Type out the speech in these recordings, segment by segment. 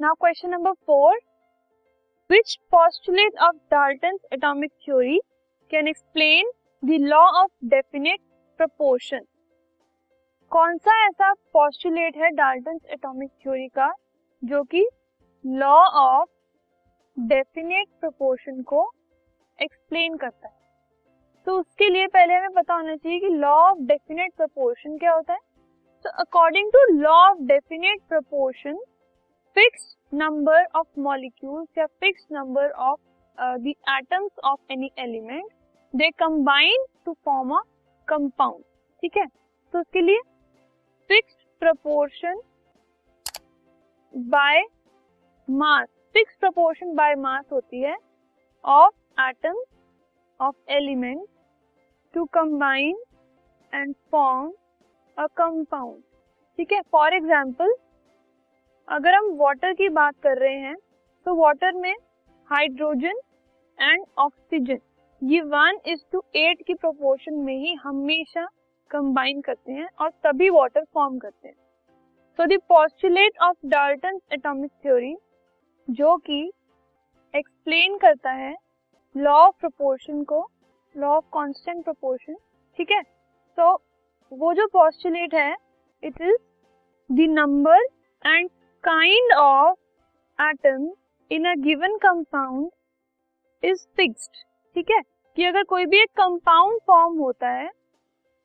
Now question number four which postulate of Dalton's atomic theory can explain the law of definite proportion? कौन सा ऐसा postulate है Dalton atomic theory का जो कि लॉ ऑफ़ डेफिनेट प्रपोर्शन को एक्सप्लेन करता है? तो उसके लिए पहले हमें पता होना चाहिए कि लॉ ऑफ़ डेफिनेट प्रपोर्शन क्या होता है। तो according to law of definite proportion fix number of molecules या fix number of the atoms of any element they combine to form a compound ठीक है? तो उसके लिए fixed proportion by mass fix proportion by mass होती है of atoms of element to combine and form a compound ठीक है? For example अगर हम वाटर की बात कर रहे हैं तो वाटर में हाइड्रोजन एंड ऑक्सीजन ये वन इज़ टू एट की प्रोपोर्शन में ही हमेशा कंबाइन करते हैं और तभी वाटर फॉर्म करते हैं। So the postulate of Dalton atomic theory जो कि एक्सप्लेन करता है लॉ ऑफ़ प्रोपोर्शन को लॉ ऑफ़ कांस्टेंट प्रोपोर्शन ठीक है? तो वो जो पॉस्टुलेट है it is the number and kind of atom in a given compound is fixed ठीक है? कि अगर कोई भी एक कंपाउंड फॉर्म होता है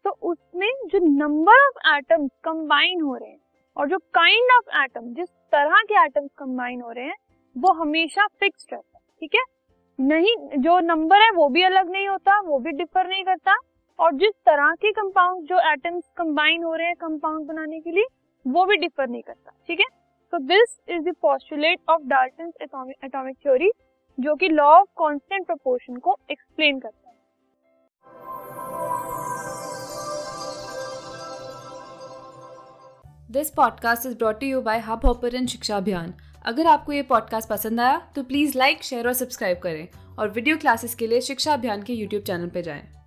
तो उसमें जो नंबर ऑफ़ एटम्स कंबाइन हो रहे हैं, और जो काइंड ऑफ़ एटम जिस तरह के एटम्स कंबाइन हो रहे हैं, वो हमेशा फिक्स्ड रहता है, ठीक है? नहीं, जो नंबर है, वो भी अलग नहीं होता, वो भी डिफर नहीं करता, और जिस तरह के कंपाउंड जो एटम्स कंबाइन हो रहे हैं कंपाउंड बनाने के लिए, वो भी डिफर नहीं करता, ठीक है? तो this is the postulate of Dalton atomic theory जो कि लॉ ऑफ़ कांस्टेंट प्रोपोर्शन को एक्सप्लेन करता है। This podcast is brought you by Hubhopper Shiksha Abhiyan अगर आपको ये पॉडकास्ट पसंद आया तो प्लीज़ लाइक शेयर और सब्सक्राइब करें। और वीडियो क्लासेस के लिए शिक्षा अभियान के यूट्यूब चैनल पर जाएँ।